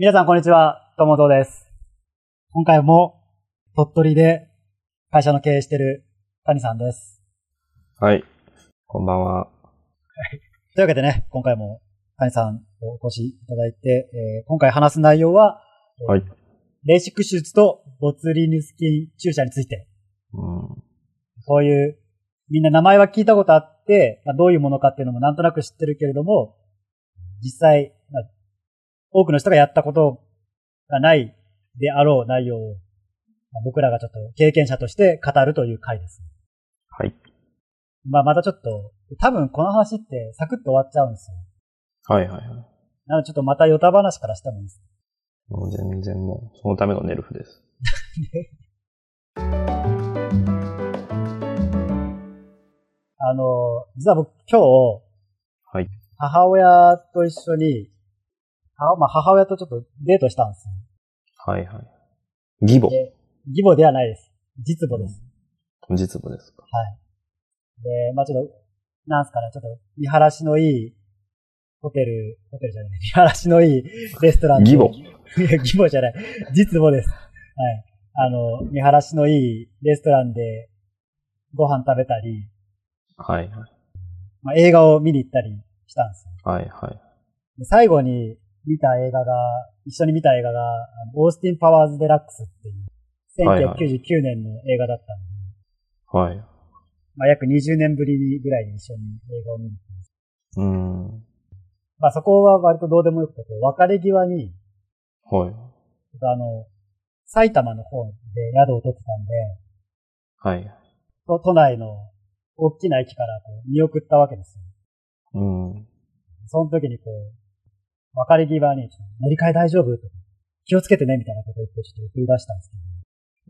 皆さん、こんにちは。ともとです。今回も、鳥取で会社の経営している谷さんです。はい。こんばんは。というわけでね、今回も谷さんをお越しいただいて、えー今回話す内容は、えーはいレーシック手術とボツリヌス菌注射について、うん。そういう、みんな名前は聞いたことあって、まあ、どういうものかっていうのもなんとなく知ってるけれども、実際、まあ、多くの人がやったことがないであろう内容を、まあ僕らがちょっと経験者として語るという回です。はい。まあ、またちょっと、多分この話ってサクッと終わっちゃうんですよ。はいはいはい。なのでちょっとまたヨタ話からしてもいいですもう全然もう、そのためのネルフです。あの、実は僕今日、はい。母親と一緒に、はまあ、母親とちょっとデートしたんですよ。はいはい。義母。で義母ではないです。実母です。実母ですか。で、まあちょっと、なんすかね、ちょっと見晴らしのいいホテル、ホテルじゃない、見晴らしのいいレストランで。義母いや、義母じゃない。実母です。はい。あの、見晴らしのいいレストランでご飯食べたり、はいはい。まあ、映画を見に行ったりしたんですよ。はいはい。で最後に見た映画が、一緒に見た映画が、オースティン・パワーズ・デラックスっていう、はいはい1999年の映画だったんで、はい。まあ約20年ぶりにぐらいに一緒に映画を見に行ってます。うん。まあそこは割とどうでもよくて、別れ際に、はい。あの、埼玉の方で宿を取ってたんで、はい。都都内の大きな駅からこう見送ったわけですよ。うん。その時にこう、別れ際に、乗り換え大丈夫？気をつけてね、みたいなことを言ってちょっと送り出したんですけど、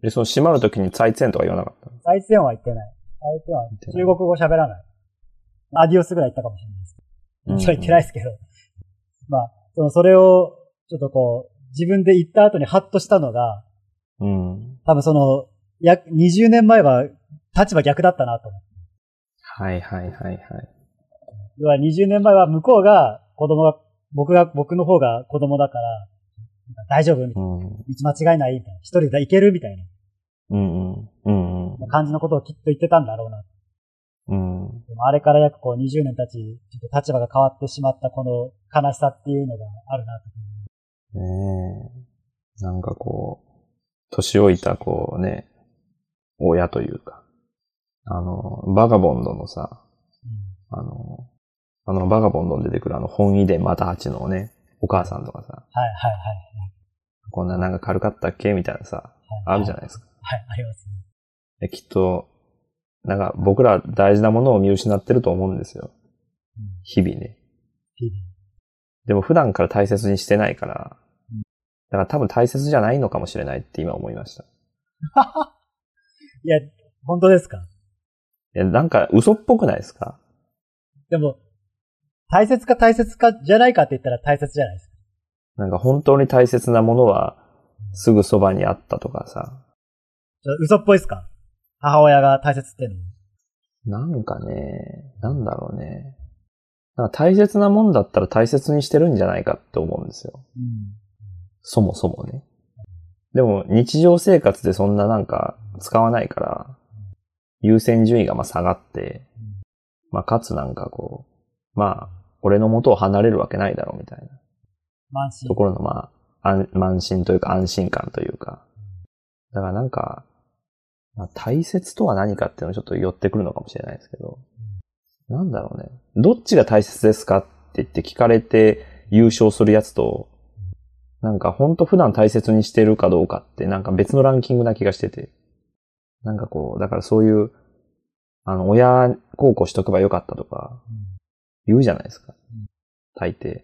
で、その閉まるときに再ツェンとか言わなかったの？再戦は言ってない。再戦は言ってない中国語喋らない。アディオスぐらい言ったかもしれないですけど。うん一応言ってないですけど。まあ、その、それを、ちょっとこう、自分で言った後にハッとしたのが、うん。多分その、や、20年前は立場逆だったなと思って。はいはいはいはい。要は20年前は向こうが子供が、僕が、僕の方が子供だから、大丈夫みたいな。うん。道間違いないみたいな。一人で行けるみたいなうんうん。うんうん。感じのことをきっと言ってたんだろうな。うん。でもあれから約こう20年経ち、ちょっと立場が変わってしまったこの悲しさっていうのがあるなと。ねえ。なんかこう、年老いたこうね、親というか、あの、バガボンドのさ、あの、あのバガボンドに出てくるあの本意でまた八のね、お母さんとかさ、はいはいはい。こんななんか軽かったっけ？みたいなさ、はいあるじゃないですか。はい、ありますね。できっと、なんか僕ら大事なものを見失ってると思うんですよ。うん日々ね。日々でも普段から大切にしてないからうん、だから多分大切じゃないのかもしれないって今思いました。いや、本当ですか？いや、なんか嘘っぽくないですか？でも、大切か大切かじゃないかって言ったら大切じゃないですか。なんか本当に大切なものはすぐそばにあったとかさ。ちょ嘘っぽいですか？母親が大切ってのに。なんかね、なんだろうね。なんか大切なもんだったら大切にしてるんじゃないかって思うんですよ。うん。そもそもね。でも日常生活でそんななんか使わないから、優先順位がまあ下がって、まあかつなんかこう、まあ、俺の元を離れるわけないだろうみたいな満身と。ころのまあ、安慢心というか安心感というか。だからなんか、まあ、大切とは何かっていうのはちょっと寄ってくるのかもしれないですけど、なんだろうね。どっちが大切ですかって言って聞かれて優勝するやつと、なんかほんと普段大切にしてるかどうかってなんか別のランキングな気がしてて。なんかこう、だからそういう、あの、親孝行しとけばよかったとか、言うじゃないですかうん。大抵。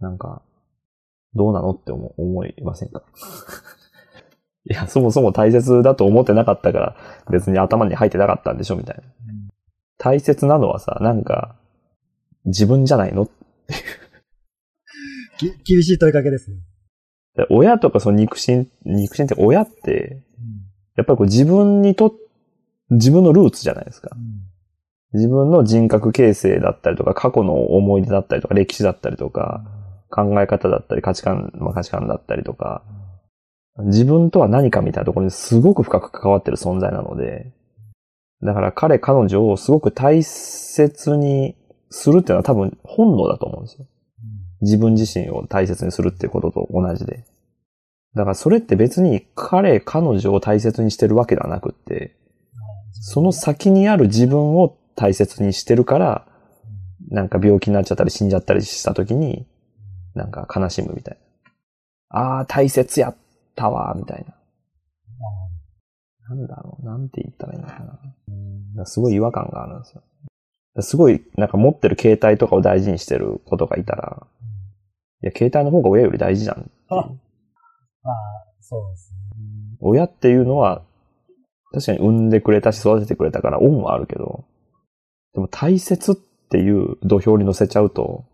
なんか、どうなのって思思いませんか？いや、そもそも大切だと思ってなかったから、別に頭に入ってなかったんでしょみたいな。うん大切なのはさ、なんか、自分じゃないの？き厳しい問いかけですね。で親とかその肉親、肉親って親って、うんやっぱりこう自分にとっ、自分のルーツじゃないですか。うん自分の人格形成だったりとか、過去の思い出だったりとか、歴史だったりとか、考え方だったり価値観、まあ価値観だったりとか、自分とは何かみたいなところにすごく深く関わってる存在なので、だから彼、彼女をすごく大切にするっていうのは多分本能だと思うんですよ。自分自身を大切にするっていうことと同じで。だからそれって別に彼、彼女を大切にしてるわけではなくって、その先にある自分を大切にしてるから、なんか病気になっちゃったり死んじゃったりした時に、なんか悲しむみたいな。ああ、大切やったわ、みたいな。なんだろう、なんて言ったらいいのかな。だからすごい違和感があるんですよ。すごい、なんか持ってる携帯とかを大事にしてる子とかいたら、いや、携帯の方が親より大事じゃん。あまあ、そうですね。親っていうのは、確かに産んでくれたし育ててくれたから恩はあるけど、でも大切っていう土俵に乗せちゃうと、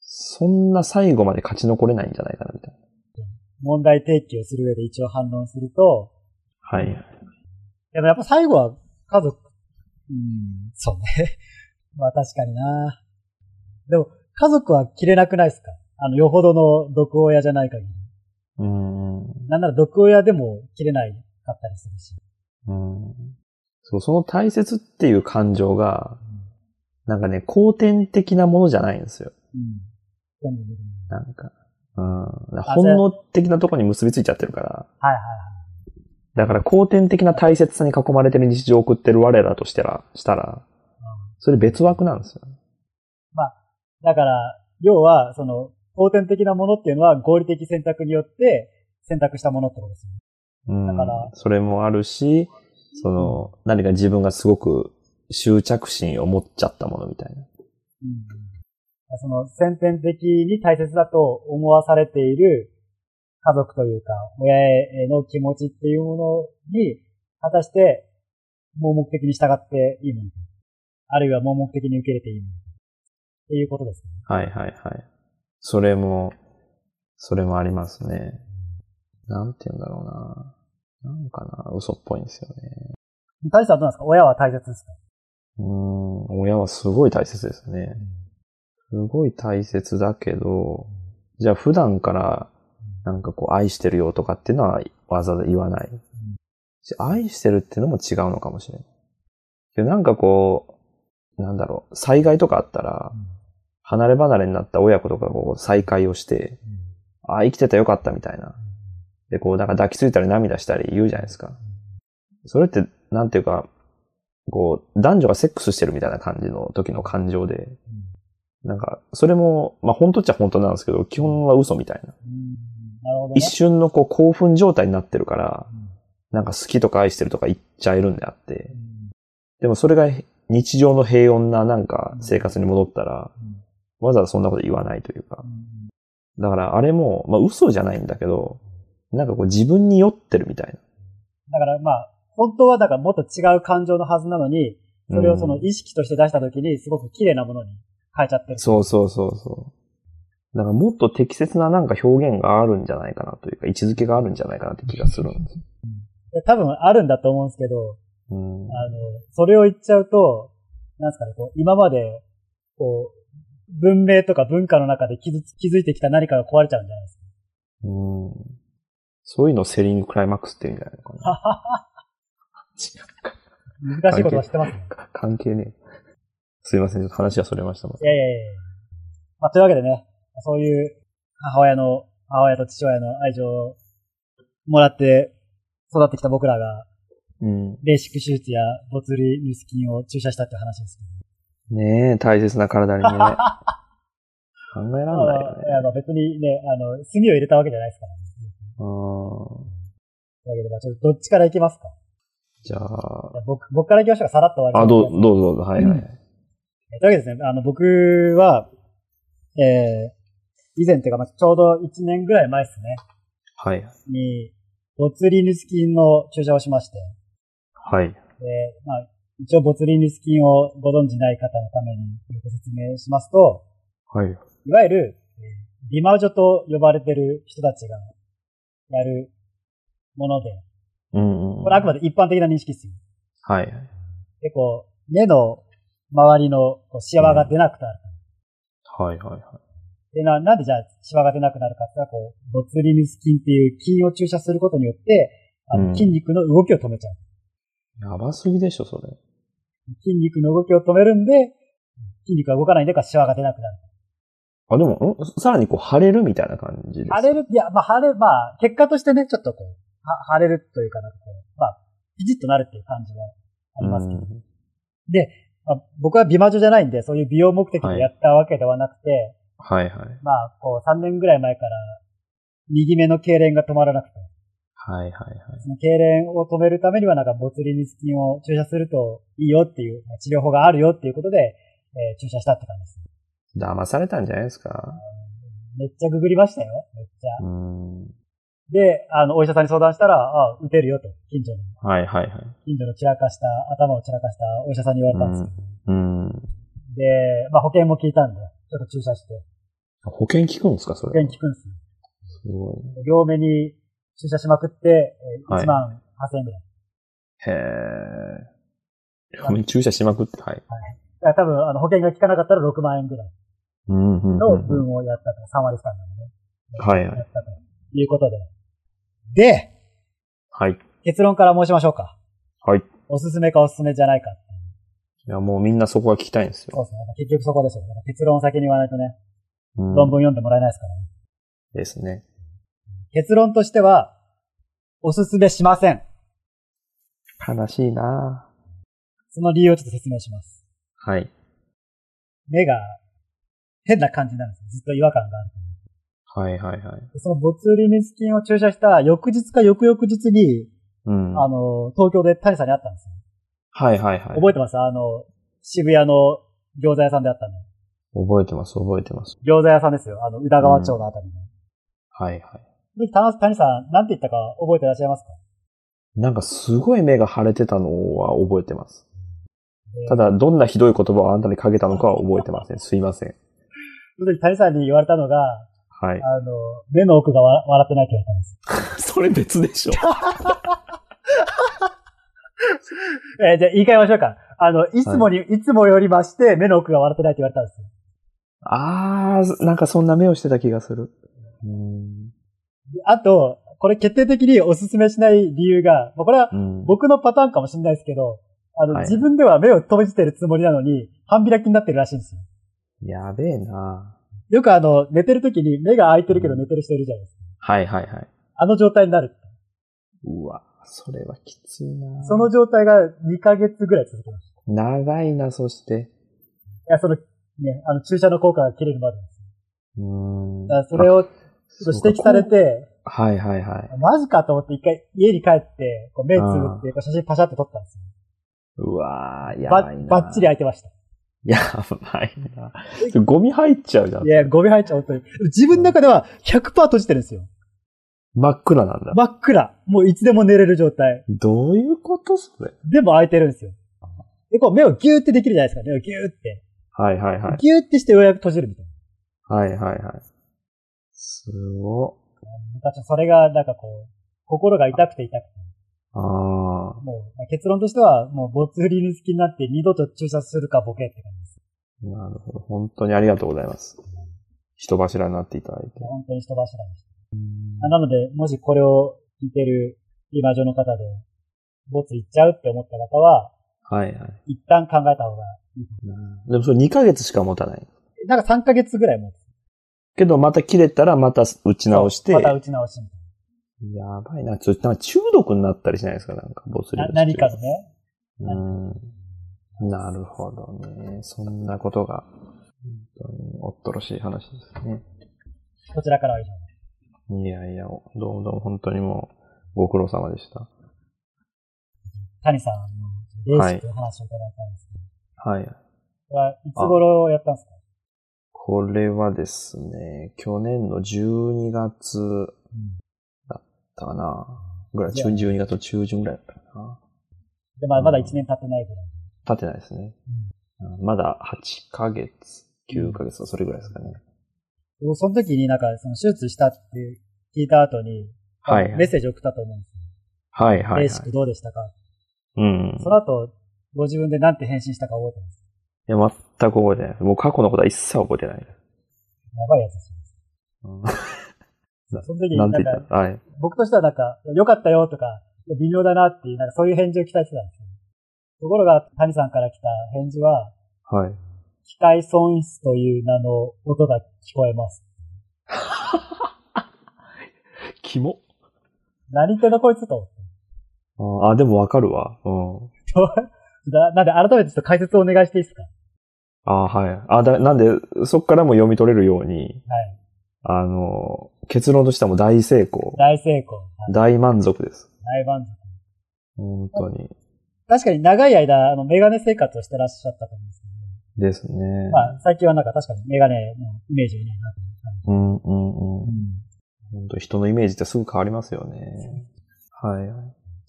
そんな最後まで勝ち残れないんじゃないかなみたい問題提起をする上で一応反論すると、な。はい。でもやっぱ最後は家族。うん、そうね。まあ確かにな。でも、家族は切れなくないですか？あの、よほどの毒親じゃない限り。うーん。なんなら毒親でも切れないかったりするし。うん。そう、その大切っていう感情が、なんかね、後天的なものじゃないんですよ。うん。なんか。うん。本能的なところに結びついちゃってるから。はいはいだから後天的な大切さに囲まれてる日常を送ってる我らとしたら、したら、それ別枠なんですよ。だから、要は、その、後天的なものっていうのは合理的選択によって選択したものってことですよね。うんだからそれもあるし、その、何か自分がすごく執着心を持っちゃったものみたいな。うん。その、先天的に大切だと思わされている家族というか、親への気持ちっていうものに、果たして、盲目的に従っていいものか。あるいは盲目的に受け入れていいものか。っていうことですね。はいはいはい。それも、それもありますね。なんて言うんだろうな。なんかな、嘘っぽいんですよね。大切はどうなんですか？親は大切ですか？うーん、親はすごい大切ですね。すごい大切だけど、じゃあ普段から、なんかこう、愛してるよとかっていうのはわざわざ言わない。し愛してるっていうのも違うのかもしれない。けどなんかこう、なんだろう、災害とかあったら、離れ離れになった親子とかがこう再会をして、あ、生きてたよかったみたいな。で、こう、なんか抱きついたり涙したり言うじゃないですか。それって、なんていうか、こう、男女がセックスしてるみたいな感じの時の感情で、なんか、それも、まあ本当っちゃ本当なんですけど、基本は嘘みたいな。うんなね。一瞬のこう興奮状態になってるから、うんなんか好きとか愛してるとか言っちゃえるんであってう、んでもそれが日常の平穏ななんか生活に戻ったら、わざわざそんなこと言わないというかう。んだからあれも、まあ嘘じゃないんだけど、なんかこう自分に酔ってるみたいだからまあ、本当はだからもっと違う感情のはずなのに、な。それをそのうん意識として出したときに、すごく綺麗なものに変えちゃってる。そうそうそうそう。だからもっと適切ななんか表現があるんじゃないかなというか、位置づけがあるんじゃないかなって気がするんです。で多分あるんだと思うんですけど、うん。あの、それを言っちゃうと、なんですかね、こう、今まで、こう、文明とか文化の中で気づ気づいてきた何かが壊れちゃうんじゃないですか。うん。そういうのをセリングクライマックスって言うんじゃないのかな。違うか難しいことは知ってますね。か関係ねえ。すいません、ちょっと話がそれましたもん。いやいやいやまあ、というわけでね、そういう母親の、母親と父親の愛情をもらって育ってきた僕らが、うん。レーシック手術やボツリヌス菌を注射したって話ですけど。ねえ、大切な体にね。考えらんないよね。ま あ別にね、あの、炭を入れたわけじゃないですからね。うん。というわけで、まあちょっとどっちから行きますか？じゃあ、じゃあ僕、僕から行きましょうか。さらっと終わあ、りどう、どうぞどうぞ、はいはい。というわけでですね、あの、僕は、えー、以前っていうか、まあ、ちょうど1年ぐらい前ですね、はい。に、ボツリヌス菌の注射をしまして、はい。で、まあ、一応ボツリヌス菌をご存知ない方のためにご説明しますと、はい。いわゆる、えーリマウジョと呼ばれてる人たちがやるもので、うんうん。これあくまで一般的な認識ですよ。はい。結構、目の周りのこうシワが出なくなる。はいはいはい。で、な、なんでじゃあ、シワが出なくなるかって言ったら、こう、ボツリヌス菌っていう菌を注射することによって、あのうん筋肉の動きを止めちゃう。やばすぎでしょ、それ。筋肉の動きを止めるんで、筋肉が動かないんでかシワが出なくなる。あ、でも、ん？さらにこう、腫れるみたいな感じです。腫れる、いや、まあ、腫れ、まあ、結果としてね、ちょっとこう、は腫れるというかなんかこう、まあ、ピチッとなるっていう感じはありますけど。うんまあ、僕は美魔女じゃないんで、そういう美容目的でやったわけではなくて、はいはい。まあ、こう、3年ぐらい前から、右目の痙攣が止まらなくて、はいはいはい。その痙攣を止めるためにはなんかボツリヌス菌を注射するといいよっていう、まあ治療法があるよっていうことで、えー注射したって感じです。騙されたんじゃないですか？めっちゃググりましたよ。めっちゃ。うん。で、あの、お医者さんに相談したら、あ打てるよと、近所に。はいはいはい。近所の散らかした、頭を散らかしたお医者さんに言われたんですよ。うん。で、まあ保険も効いたんで、ちょっと注射して、保険効くんですかそ保れ。険効くんですよ。すごいね。両目に注射しまくって、えーはい1万8000円ぐらい。へえ。ごめん注射しまくって、はい。だから多分、あの、保険が効かなかったら6万円ぐらいのうん。分をやったと、3割負担なんでね。はいはいやったということで。で、はい。結論から申しましょうか。はい。いおすすめかおすすめじゃないかいう。や、もうみんなそこは聞きたいんですよ。そうですね。結局そこですよ。結論を先に言わないとね、うん論文読んでもらえないですからね。ですね。結論としては、おすすめしません。悲しいなその理由をちょっと説明します。はい。目が変な感じなんですよ。ずっと違和感がある。はいはいはい。でそのボツリヌス菌を注射した翌日か翌々日に、うん。あの、東京で谷さんに会ったんですよ。はいはいはい。覚えてます？あの、渋谷の餃子屋さんで会ったの。覚えてます、覚えてます。餃子屋さんですよ。あの、宇田川町のあたりの。はいはい。で、谷谷さん、なんて言ったか覚えてらっしゃいますか？なんかすごい目が腫れてたのは覚えてます。でただ、どんなひどい言葉をあなたにかけたのかは覚えてません。すいません。その時谷さんに言われたのが、はい。あの、目の奥がわ笑ってないって言われたんです。それ別でしょ。えーじゃあ言い換えましょうか。あの、いつもに、い、つもよりまして、目の奥が笑ってないって言われたんですよ。あー、なんかそんな目をしてた気がする。うん。あと、これ決定的にお勧めしない理由が、もうこれはうん。僕のパターンかもしれないですけど、あの、はい自分では目を閉じてるつもりなのに、半開きになってるらしいんですよ。やべえなよくあの、寝てる時に目が開いてるけどうん寝てる人いるじゃないですか。はいはいはい。あの状態になる。うわ、それはきついなその状態が2ヶ月ぐらい続きました。長いな、そして。いや、その、ね、あの、注射の効果が切れるまでです。うーん。だそれを、指摘されて、あ。はいはいはい。マジかと思って一回家に帰って、こう目つぶって、写真パシャって撮ったんですよ。うわー、やばばいな。ばっちり開いてました。やばいな。ゴミ入っちゃうじゃんい。や、ゴミ入っちゃう、本当に。自分の中では100%閉じてるんですよ。真っ暗なんだ。真っ暗。もういつでも寝れる状態。どういうことそれ？でも開いてるんですよ。で、こう目をギューってできるじゃないですか。目をギューって。はいはいはい。ギューってしてようやく閉じるみたいな。はいはいはい。すごなんかそれが、なんかこう、心が痛くて痛くて。ああ。もう、結論としては、もう、ボツリヌス菌になって二度と注射するかボケって感じです。なるほど。本当にありがとうございます。人柱になっていただいて。本当に人柱でした。なので、もしこれを聞いてる今女の方で、ボツいっちゃうって思った方は、はいはい。一旦考えた方がいい。でもそれ2ヶ月しか持たない。なんか3ヶ月ぐらい持つ。けどまた切れたらまた打ち直して。また打ち直しみたいやばいな。ちょっと中毒になったりしないですか？なんか、ボツリ何かのね。うん。なるほどね。そんなことが、本当におっとろしい話ですね。こちらからは以上です。いやいや、どうもどうも本当にもう、ご苦労様でした。谷さんの、レーシックの話を伺ったんですけど、はい。これはいつ頃やったんですか？これはですね、去年の12月だったかな。ぐらい、中12月の中旬ぐらいだったかな。で、まあ、まだ1年経ってないぐらい。経ってないですね。うんまだ8ヶ月、9ヶ月、それぐらいですかね。僕その時になんか、その手術したって聞いた後に、はいはいメッセージ送ったと思うんですよ。はいはい、はいレーシック。どうでしたか、うん。その後、ご自分で何て返信したか覚えてます？いや、全く覚えてないです。もう過去のことは一切覚えてないです。ばいやつです。うんその時にななんんか、はい。僕としてはなんか、良かったよとか、微妙だなっていう、なんかそういう返事を期待してたんですよ。ところが、谷さんから来た返事は、はい。機械損失という名の音が聞こえます。キモ。何言ってんのこいつと思って。あ、でもわかるわ。うん。だなんで改めてちょっと解説をお願いしていいですか？あはい。あ、だ、なんで、そっからも読み取れるように、はい。あの、結論としてはもう大成功。大成功。はい大満足です。大満足。本当に。確かに長い間、あの、メガネ生活をしてらっしゃったと思うんですけど、ですね。まあ、最近はなんか確かにメガネのイメージがないなと思ってうんうんうん。本当人のイメージってすぐ変わりますよね。はい。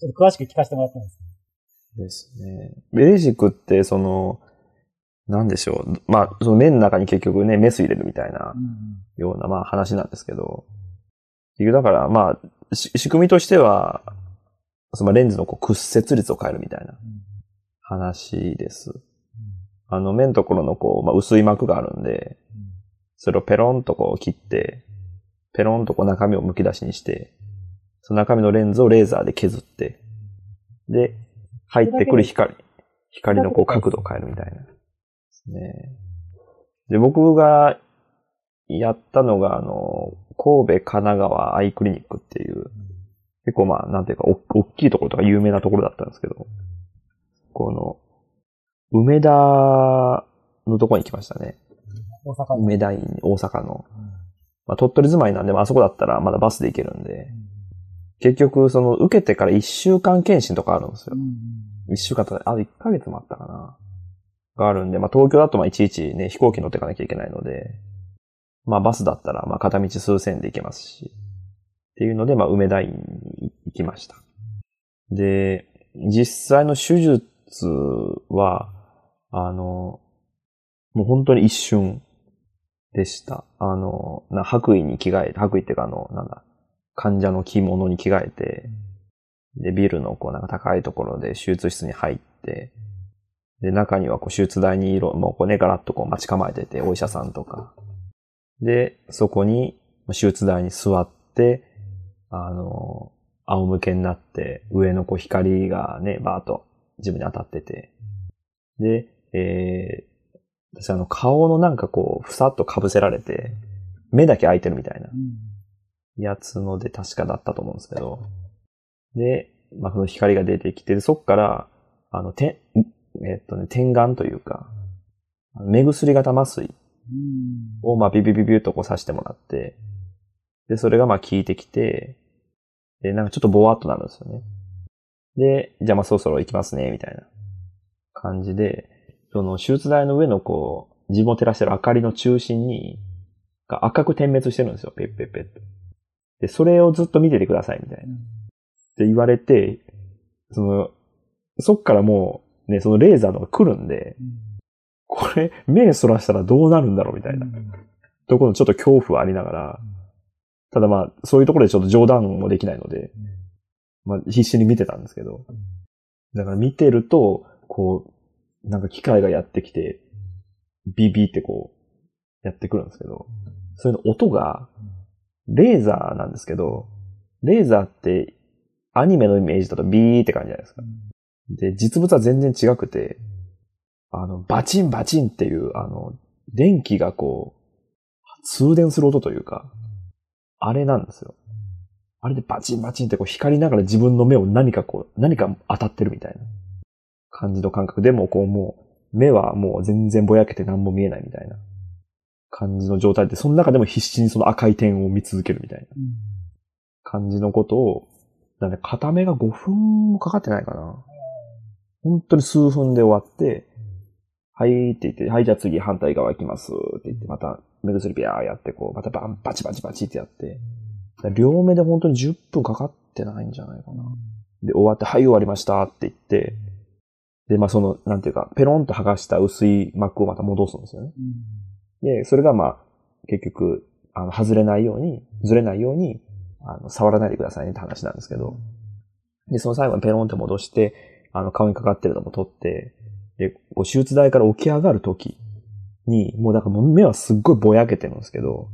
ちょっと詳しく聞かせてもらってもいいですか？ですね。ベーシックって、その、なんでしょう。まあ、その麺の中に結局ね、メス入れるみたいなような、まあ話なんですけど。結局だから、まあ、し仕組みとしては、そのレンズのこう屈折率を変えるみたいな話です。あの、面のところのこう、まあ、薄い膜があるんで、それをペロンとこう切って、ペロンとこう中身を剥き出しにして、その中身のレンズをレーザーで削って、で、入ってくる光、光のこう角度を変えるみたいな。ね。で、僕がやったのが、あの、神戸、神奈川アイクリニックっていう、結構まあ、なんていうか、お大きいところとか有名なところだったんですけど、この、梅田のところに来ましたね。大阪の。梅田院、大阪の。まあ、鳥取住まいなんで、まあ、あそこだったらまだバスで行けるんで、結局、その、受けてから1週間検診とかあるんですよ。1週間とか、あ、1ヶ月もあったかな。があるんで、まあ、東京だとまあ、いちいちね、飛行機乗ってかなきゃいけないので、まあ、バスだったら、まあ、片道数千で行けますし、っていうので、まあ、梅田院に行きました。で、実際の手術は、あの、もう本当に一瞬でした。あの、な白衣に着替えて、白衣っていうかあの、なんだ、患者の着物に着替えて、で、ビルのこうなんか高いところで手術室に入って、で、中にはこう手術台に色、もうこうね、ガラッとこう待ち構えてて、お医者さんとか。で、そこに手術台に座って、あの、仰向けになって、上のこう光がね、バーっと自分に当たってて。で、えー、私あの顔のなんかこう、ふさっと被せられて、目だけ開いてるみたいなやつので確かだったと思うんですけど。で、まあ、その光が出てきて、そっから、あの、て、えっとね、点眼というか、目薬型麻酔を、まあ、ビビビビュッとこう刺してもらって、で、それがまあ効いてきて、で、なんかちょっとボワっとなるんですよね。で、じゃあまあそろそろ行きますね、みたいな感じで、その手術台の上のこう、自分を照らしてる明かりの中心に、が赤く点滅してるんですよ、ペッペッペッと。で、それをずっと見ててください、みたいな。って言われて、その、そっからもう、ね、そのレーザーのが来るんで、これ、目そらしたらどうなるんだろうみたいな。ところのちょっと恐怖はありながら、ただまあ、そういうところでちょっと冗談もできないので、まあ、必死に見てたんですけど、だから見てると、こう、なんか機械がやってきて、ビビってこう、やってくるんですけど、それの音が、レーザーなんですけど、レーザーって、アニメのイメージだとビーって感じじゃないですか。で、実物は全然違くて、あの、バチンバチンっていう、あの、電気がこう、通電する音というか、あれなんですよ。あれでバチンバチンってこう光りながら自分の目を何かこう、何か当たってるみたいな感じの感覚でもこうもう、目はもう全然ぼやけて何も見えないみたいな感じの状態で、その中でも必死にその赤い点を見続けるみたいな感じのことを、なんで片目が5分もかかってないかな。本当に数分で終わって、はいって言って、はいじゃあ次反対側行きますって言って、また目薬ビャーやって、こう、またバンバチバチバチってやって、両目で本当に10分かかってないんじゃないかな。で、終わって、はい終わりましたって言って、で、まあその、なんていうか、ペロンと剥がした薄い膜をまた戻すんですよね。で、それがまあ、結局、あの、外れないように、ずれないように、あの、触らないでくださいねって話なんですけど、で、その最後にペロンって戻して、あの、顔にかかってるのも取って、で、こう手術台から起き上がるときに、もうだからもう目はすっごいぼやけてるんですけど、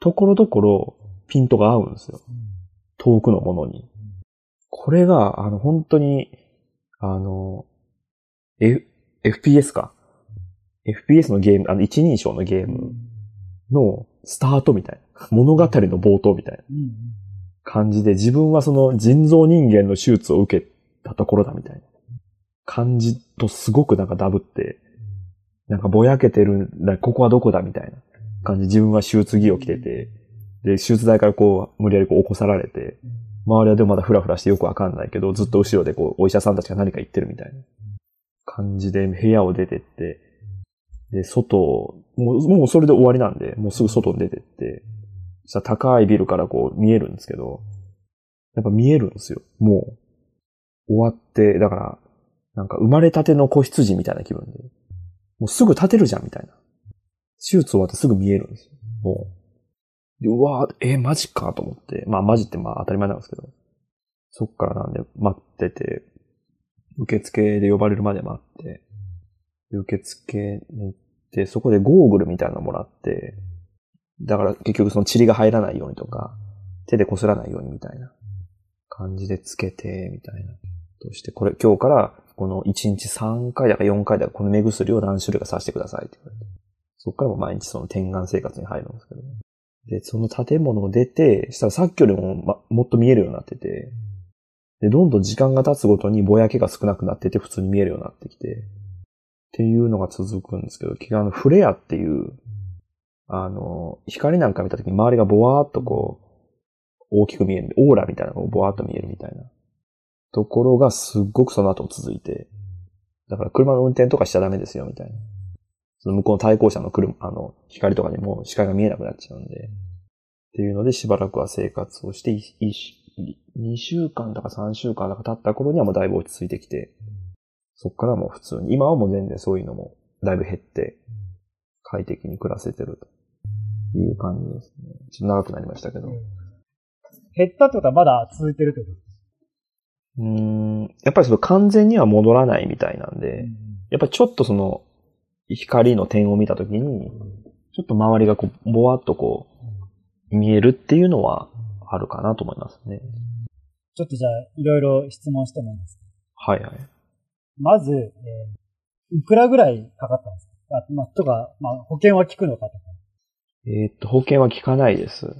ところどころピントが合うんですよ。遠くのものに。これが、あの、本当に、あの、F、FPS か。FPS のゲーム、あの、一人称のゲームのスタートみたいな。物語の冒頭みたいな感じで、自分はその人造人間の手術を受けたところだみたいな感じとすごくなんかダブって、なんかぼやけてるんだ、ここはどこだみたいな感じ。自分は手術着を着てて、で、手術台からこう、無理やりこう起こさられて、周りはでもまだフラフラしてよくわかんないけど、ずっと後ろでこう、お医者さんたちが何か言ってるみたいな感じで部屋を出てって、で、外、もう、もうそれで終わりなんで、もうすぐ外に出てって、そした高いビルからこう見えるんですけど、やっぱ見えるんですよ。もう、終わって、だから、なんか生まれたての子羊みたいな気分で、もうすぐ立てるじゃんみたいな。手術終わってすぐ見えるんですよ。もう。でうわぁ、えーマジかと思って。まあマジってまあ当たり前なんですけど。そっからなんで待ってて、受付で呼ばれるまで待って、受付に行って、そこでゴーグルみたいなのもらって、だから結局その塵が入らないようにとか、手で擦らないようにみたいな感じでつけて、みたいな。として、これ今日からこの1日3回だか4回だかこの目薬を何種類かさせてくださいって言われて。そっからも毎日その点眼生活に入るんですけど。で、その建物を出て、したらさっきよりも、ま、もっと見えるようになってて、で、どんどん時間が経つごとにぼやけが少なくなってて普通に見えるようになってきて、っていうのが続くんですけど、結局あの、フレアっていう、あの、光なんか見た時に周りがぼわーっとこう、大きく見える、オーラみたいなのがぼわーっと見えるみたいなところがすっごくその後続いて、だから車の運転とかしちゃダメですよみたいな。その向こうの対向車の車、あの、光とかにも視界が見えなくなっちゃうんで、っていうのでしばらくは生活をして、2週間だか3週間だか経った頃にはもうだいぶ落ち着いてきて、そっからもう普通に、今はもう全然そういうのもだいぶ減って、快適に暮らせてるという感じですね。ちょっと長くなりましたけど。減ったってことはまだ続いてるってことうーん、やっぱりその完全には戻らないみたいなんで、やっぱりちょっとその、光の点を見たときに、ちょっと周りがこう、ぼわっとこう、見えるっていうのはあるかなと思いますね。ちょっとじゃあ、いろいろ質問してもいいですか？はいはい。まず、えーいくらぐらいかかったんですか？あまあ、とか、まあ、保険は効くのかとか。えーっと、保険は効かないです。うん。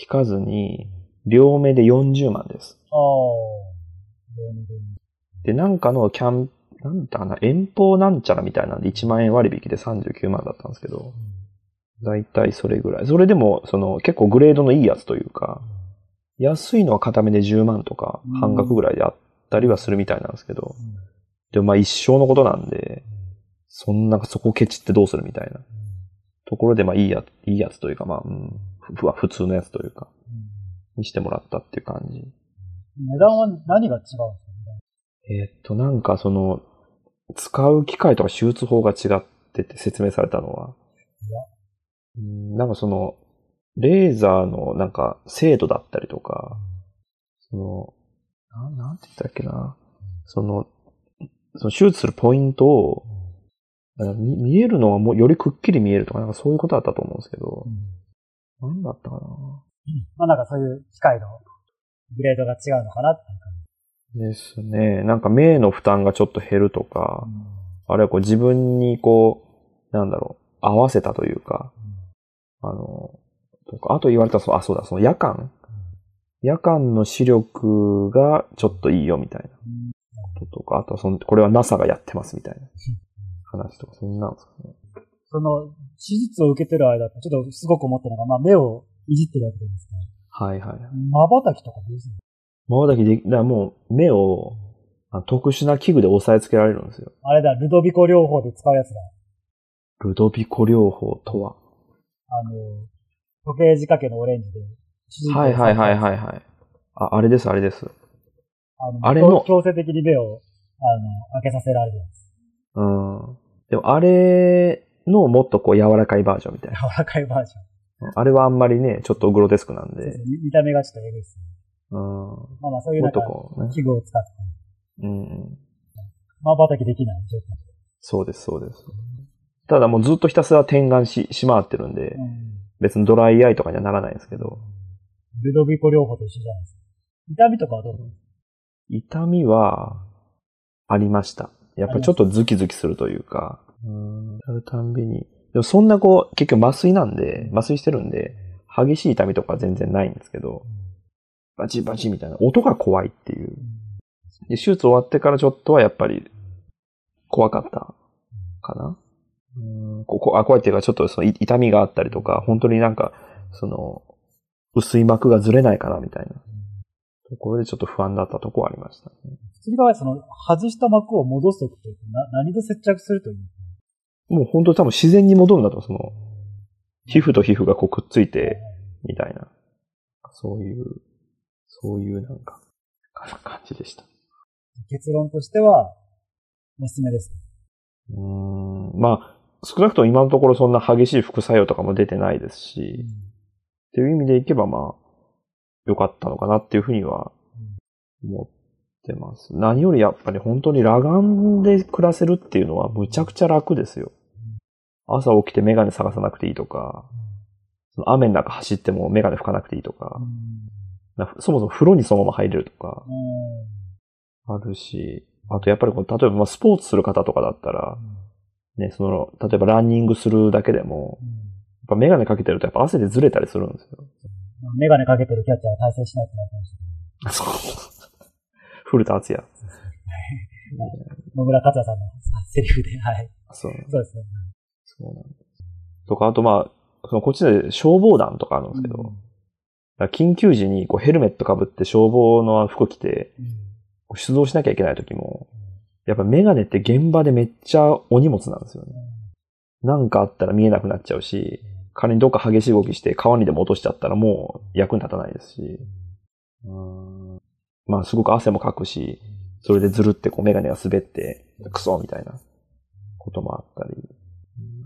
効かずに、両目で40万です。ああ。で、なんかのキャン、なんだかな、遠方なんちゃらみたいなんで1万円割引で39万だったんですけど、だいたいそれぐらい。それでも、その、結構グレードのいいやつというか、安いのは片目で10万とか、半額ぐらいであったりはするみたいなんですけど、でもまあ一生のことなんで、そんな、そこケチってどうするみたいなところで、まあいいや、いいやつというか、まあ、うん、ふふ普通のやつというか、にしてもらったっていう感じ。値段は何が違うんですか？えーっと、なんかその、使う機械とか手術法が違ってて説明されたのは、うんなんかその、レーザーのなんか精度だったりとか、その、なん、なんて言ったっけな、その、その手術するポイントを、見見えるのはもうよりくっきり見えるとか、なんかそういうことだったと思うんですけど、なん。だったかな？まあなんかそういう機械のグレードが違うのかなっていう感ですね。なんか目の負担がちょっと減るとか、じ。あるいはこう自分にこう、なんだろう、合わせたというか、あの、とか、あと言われたあ、そうだ、その夜間夜間の視力がちょっといいよみたいなこととか、あとはその、これは NASA がやってますみたいな話とか、そんなんですかね。その、手術を受けてる間ってちょっとすごく思ったのが、まあ目をいじってるわけですね。はいはい。瞬きとかどうするまばたきでき、だからもう目をあ特殊な器具で押さえつけられるんですよ。あれだ、ルドビコ療法で使うやつだ。ルドビコ療法とは？あの、時計仕掛けのオレンジで。はいはいはいい。はいはい。あ、あれですあれです。あのあれの強制的に目を、あの、開けさせられるやつ。うん。でもあれのもっとこう柔らかいバージョンみたいな。柔らかいバージョン。あれはあんまりね、ちょっとグロテスクなんで。見見た目がちょっとエグいですね。うん。まあまあそういうなんか。器具を使って、うん。瞬きできない状態。そうです、そうです。ただもうずっとひたすら点眼し、し回ってるんで、うん。別にドライアイとかにはならないんですけど、ルドビコ療法と一緒じゃないですか。痛みとかはどう痛みは、ありました。やっぱりちょっとズキズキするというか、うん、やるたんびに。でもそんなこう、結局麻酔なんで、麻酔してるんで、激しい痛みとかは全然ないんですけど、バチバチみたいな、音が怖いっていう。で、手術終わってからちょっとはやっぱり、怖かったかなうんここ、あ、怖いっていうかちょっとそのい痛みがあったりとか、本当になんか、その、薄い膜がずれないかなみたいな。ところでちょっと不安だったとこはありましたね。普通に考えてその、外した膜を戻すときって、な、何で接着するというもう本当に多分自然に戻るんだと思う。その、皮膚と皮膚がこうくっついて、みたいな。そういう、そういうなんか、感じでした。結論としては、おすすめです。うーん。まあ、少なくとも今のところそんな激しい副作用とかも出てないですし、っていう意味でいけばまあ、良かったのかなっていうふうには思ってます。何よりやっぱり本当に裸眼で暮らせるっていうのはむちゃくちゃ楽ですよ。朝起きてメガネ探さなくていいとか、その雨の中走ってもメガネ拭かなくていいとかう、ん。なそもそも風呂にそのまま入れるとか、うん。あるし、あとやっぱりこう、例えばまあスポーツする方とかだったら、ね、その、例えばランニングするだけでも、うんやっぱメガネかけてるとやっぱ汗でずれたりするんですよ。メガネかけてるキャッチャーは対戦しないってなってましたけそう。古田敦也。ど。野村克也さんのセリフで、はい。そう。そうですね。そうなんです。とか、あとまあ、そのこっちで消防団とかあるんですけど、うん。緊急時にこうヘルメットかぶって消防の服着てう出動しなきゃいけない時も、やっぱメガネって現場でめっちゃお荷物なんですよね。なんかあったら見えなくなっちゃうし、仮にどっか激しい動きして川にでも落としちゃったらもう役に立たないですし、うーん。まあすごく汗もかくし、それでずるってこうメガネが滑って、クソみたいなこともあったり、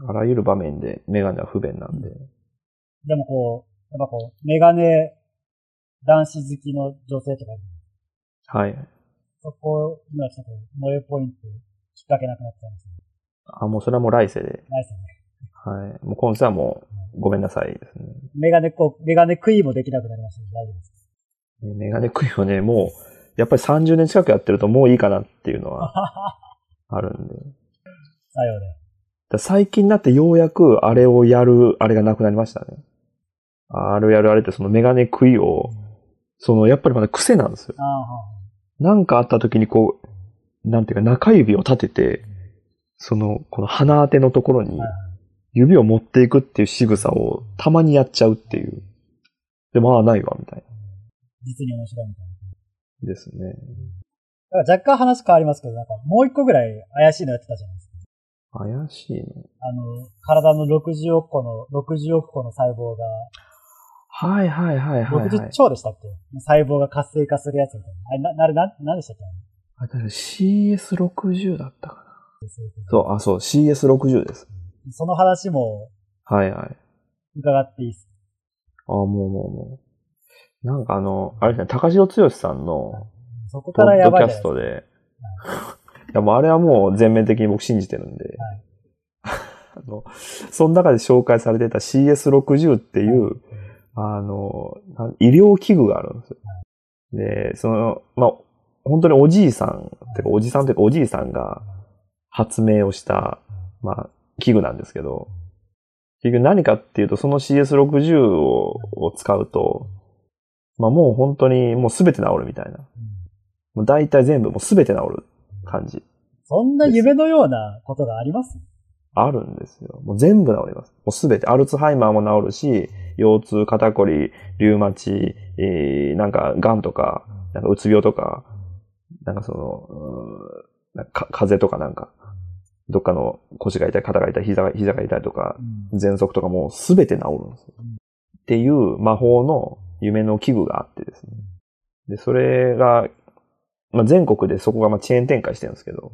あらゆる場面でメガネは不便なんで、でもこう、やっぱこう、メガネ男子好きの女性とかはい。そこ、今ちょっと萌えポイント、きっかけなくなっちゃうんですよ。あ、もうそれはもう来世で、ないで。はい。もう今世はもうごめんなさいですね。メガネこう、メガネ食いもできなくなりましたね。大丈夫です。メガネ食いをね、もう、やっぱり30年近くやってるともういいかなっていうのは あるんで。さようで。だ最近になってようやくあれをやる、あれがなくなりましたね。あれをやるあれってそのメガネ食いを、そのやっぱりまだ癖なんですよ。なんかあった時にこう、なんていうか中指を立てて、その、この鼻当てのところに指を持っていくっていう仕草をたまにやっちゃうっていう。でも、ああ、ないわ、みたい実に面白いみたいな。な。ですね。だから若干話変わりますけど、なんかもう一個ぐらい怪しいのやってたじゃないですか。怪しいの。あの、体の60億個の、60億個の細胞が、はいはいはいはい、はい60。兆でしたっけ？細胞が活性化するやつみたいな。あれ、な、なれ、な、何でしたっけ？あ、確か CS60 だったかな。そう、あ、そう、CS60 です。その話もはいはい。伺っていいですあ、もうもうもう。なんかあの、あれですね、高城剛さんの、そこポからやッドキャばいじゃないですか。ストで、いやもうあれはもう全面的に僕信じてるんで、あの、その中で紹介されてた CS60 っていう、あの、な医療器具があるんですよ。で、その、まあ、本当におじいさん、てかおじさんというかおじいさんが発明をした、まあ、器具なんですけど、結局何かっていうと、その CS60 をを使うと、まあもう本当にもうすべて治るみたいな。もう大体全部もうすべて治る感じ。そんな夢のようなことがあります？あるんですよ。もう全部治ります。もうすべて。アルツハイマーも治るし、腰痛、肩こり、リュウマチ、えー、なんか、癌とか、なんか、うつ病とか、なんかその、なんかか風邪とかなんか、どっかの腰が痛い、肩が痛い、膝が膝が痛いとか、うん喘息とかもすべて治るんですよ。っていう魔法の夢の器具があってですね。で、それが、まあ、全国でそこがまあチェーン展開してるんですけど、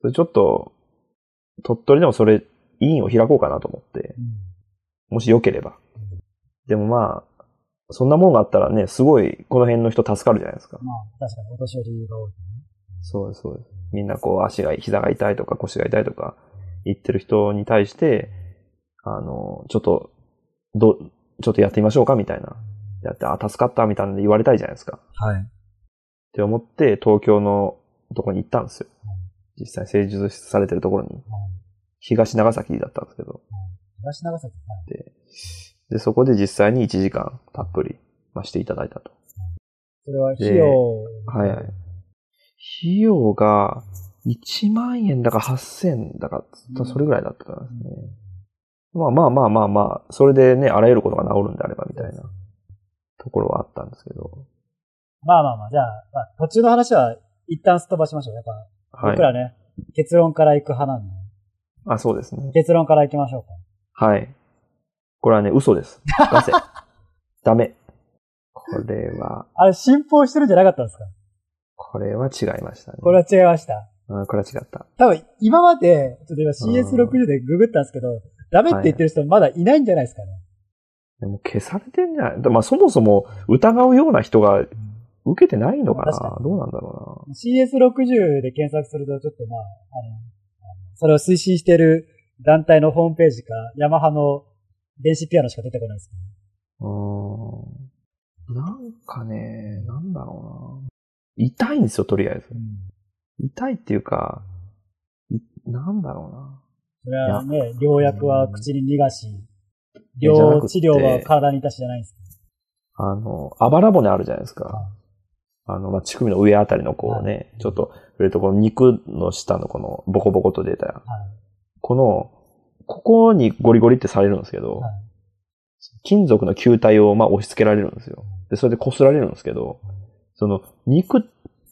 それちょっと、鳥取でもそれ、委員を開こうかなと思って、うんもしよければ。でもまあ、そんなもんがあったらね、すごいこの辺の人助かるじゃないですか。まあ、確かにお年寄りが多い。そうです、そうです。みんなこう足が、膝が痛いとか腰が痛いとか行ってる人に対して、あの、ちょっと、ど、ちょっとやってみましょうかみたいな。やって、あ、助かったみたいなので言われたいじゃないですか。はい。って思って、東京のとこに行ったんですよ。実際施術されてるところに。東長崎だったんですけど。東長崎。はいで、でそこで実際に1時間たっぷり、まあ、していただいたと。それは費用。はいはい。費用が1万円だか8000だか、それぐらいだったんですね。まあまあまあまあまあ、それでね、あらゆることが治るんであればみたいなところはあったんですけど。まあまあまあ、じゃあ、まあ、途中の話は一旦すっ飛ばしましょう。やっぱ、はい僕。らね、結論から行く派なんで、あ、そうですね。結論から行きましょうか。はい。これはね、嘘です。出せ。ダメ。これは、あれ、信奉してるんじゃなかったんですか？これは違いましたね。これは違いました。うん、これは違った。多分、今まで、ちょっと今 CS60 でググったんですけど、ダメって言ってる人まだいないんじゃないですかね。でも消されてんじゃない？まあそもそも疑うような人が受けてないのかな？どうなんだろ CS60 で検索すると、ちょっとまあ、あの、それを推進している団体のホームページか、ヤマハの電子ピアノしか出てこないですけど、うん。なんかね、なんだろうな。痛いんですよ、とりあえず。痛いっていうか、いなんだろうな。それはね、療薬は口に逃がし、療治療は体にいたしじゃないんですあの、あばら骨あるじゃないですか。か。あの、まあ、乳首の上あたりのこうね、ちょっと、触れるとこの肉の下のこのボコボコと出た、はい。この、ここにゴリゴリってされるんですけど、はい金属の球体をまあ押し付けられるんですよ。で、それで擦られるんですけど、その肉、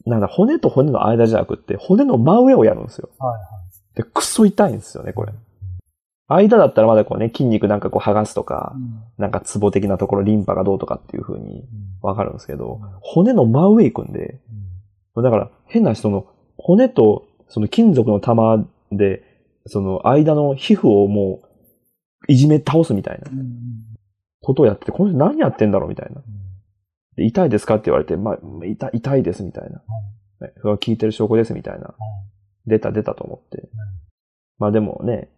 なんだ、骨と骨の間じゃなくって、骨の真上をやるんですよ。はい。で、くっそ痛いんですよね、これ。間だったらまだこうね、筋肉なんかこう剥がすとか、うん。なんかツボ的なところ、リンパがどうとかっていう風にわかるんですけど、骨の真上行くんで、だから変な人の骨とその金属の玉で、その間の皮膚をもういじめ倒すみたいな。うんうん。ことをやってて、この人何やってんだろうみたいな。痛いですかって言われて、まあ、痛い痛いですみたいな。ねそれは聞いてる証拠ですみたいな。出た出たと思って。まあでもね、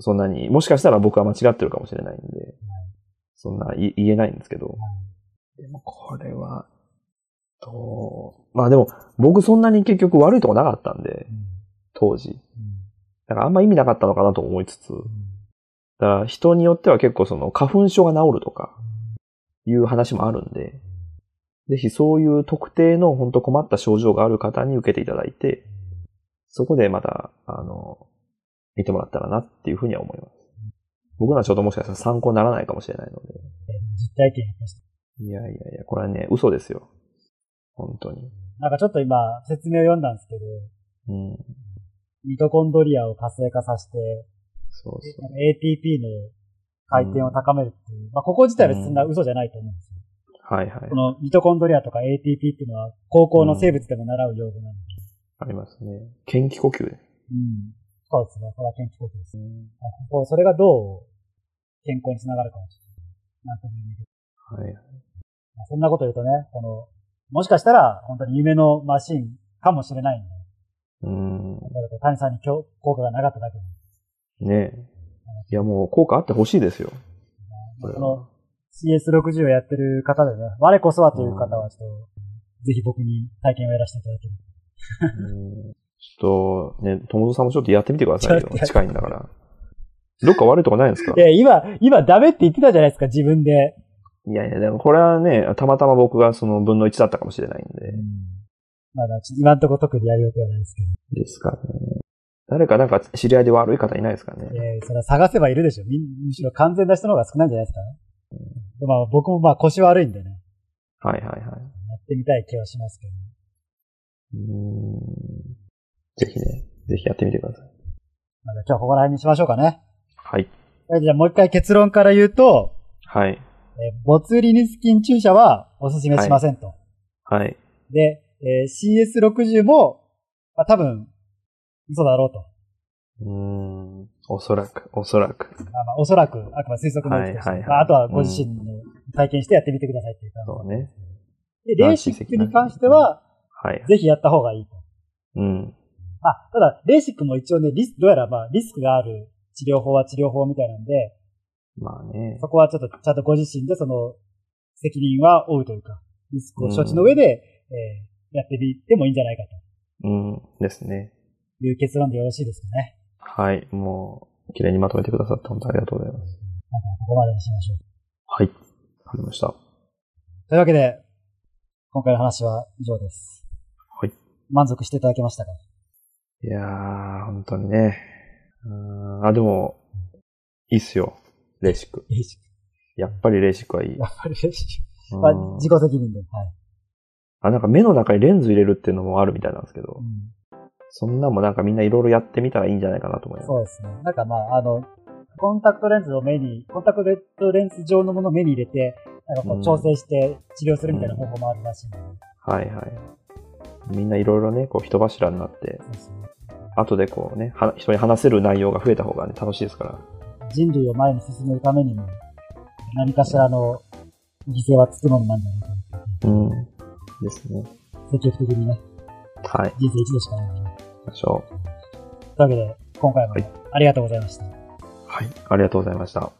そんなに、もしかしたら僕は間違ってるかもしれないんで、そんない言えないんですけど。でもこれは、と、まあでも僕そんなに結局悪いとこなかったんで、当時。だからあんま意味なかったのかなと思いつつ、だから人によっては結構その花粉症が治るとか、いう話もあるんで、ぜひそういう特定の本当困った症状がある方に受けていただいて、そこでまた、あの、見てもらったらなっていうふうには思います。僕のはちょっともしかしたら参考にならないかもしれないので。実体験として。いやいやいや、これはね、嘘ですよ。本当に。なんかちょっと今、説明を読んだんですけど、うん。ミトコンドリアを活性化させて、そうそなんか ATP の回転を高めるっていう、まあここ自体はそんな嘘じゃないと思うんですよ。う。はいはいこ。のミトコンドリアとか ATP っていうのは高校の生物でも習う用語なんで。ありますね。元気呼吸で。うん。そうですね。これは健康呼吸ですね。こうそれがどう健康につながるかもしれない。なんとも言えないけどはい。まあそんなこと言うとね、この、もしかしたら本当に夢のマシンかもしれないんで、うん。だから谷さんに今日効果がなかっただけに。ねえ。いやもう効果あってほしいですよ。この CS60 をやってる方でね、我こそはという方はちょっと、ぜひ僕に体験をやらせていただける。うんちょっと、ね、友蔵さんもちょっとやってみてくださいよ 近いんだから。どっか悪いとこないんですか？いや、今、今ダメって言ってたじゃないですか、自分で。いやいや、でもこれはね、たまたま僕がその分の1だったかもしれないんで。まだ、ちょっと今んとこ特にやる予定はないですけですかね。誰かなんか知り合いで悪い方いないですかね？ど。えー、それは探せばいるでしょ。みむしろ完全な人の方が少ないんじゃないですか？でまあ僕もまあ腰悪いんでね、はいはいはい。やってみたい気はしますけど。うーんぜひね、ぜひやってみてください。まあ、じゃあ今日はここら辺にしましょうかね。はい。はいじゃあもう一回結論から言うと、はい。えーボツリヌス菌注射はお勧めしませんと。はい。で、えー CS60 も、まあ多分、嘘だろうと。うーん。おそらく、おそらく。まあまあおそらく、あくまで推測の域としてはいはいはいまああとはご自身の体験してやってみてくださいっていう感じ。そうね。で、レーシックに関しては、はい。ぜひやった方がいいと。うん。まあ、ただ、レーシックも一応ね、リス、どうやらまあ、リスクがある治療法は治療法みたいなんで、まあねそ。こはちょっと、ちゃんとご自身でその、責任は負うというか、リスクを承知の上で、えーやってみてもいいんじゃないかうん。ですね。という結論でよろしいですかね。はい。もう、綺麗にまとめてくださって本当ありがとうございます。なんかここまでにしましょう。はい。わかりました。というわけで、今回の話は以上です。はい。満足していただけましたか？いやー、本当にね。あ、でも、いいっすよ。レーシック。レーシッやっぱりレーシックはいいク。。やっぱりレーシック。うんまあ、自己責任で。はい。あ、なんか目の中にレンズ入れるっていうのもあるみたいなんですけどう、んそんなんもなんかみんないろいろやってみたらいいんじゃないかなと思います。そうですね。なんかまあ、あの、コンタクトレンズを目に、コンタクトレンズ状のものを目に入れて、なんかこうんう調整して治療するみたいな方法もあるらしいので。はいはい。みんないろいろね、こう人柱になって、後でこうね、は人に話せる内容が増えた方がね、楽しいですから。人類を前に進めるためにも、何かしらの犠牲はつくものなんじゃないかな。うん。ですね。積極的にね、はい。人生一度しかないので。行きましょう。というわけで、今回もはいありがとうございました。はい。ありがとうございました。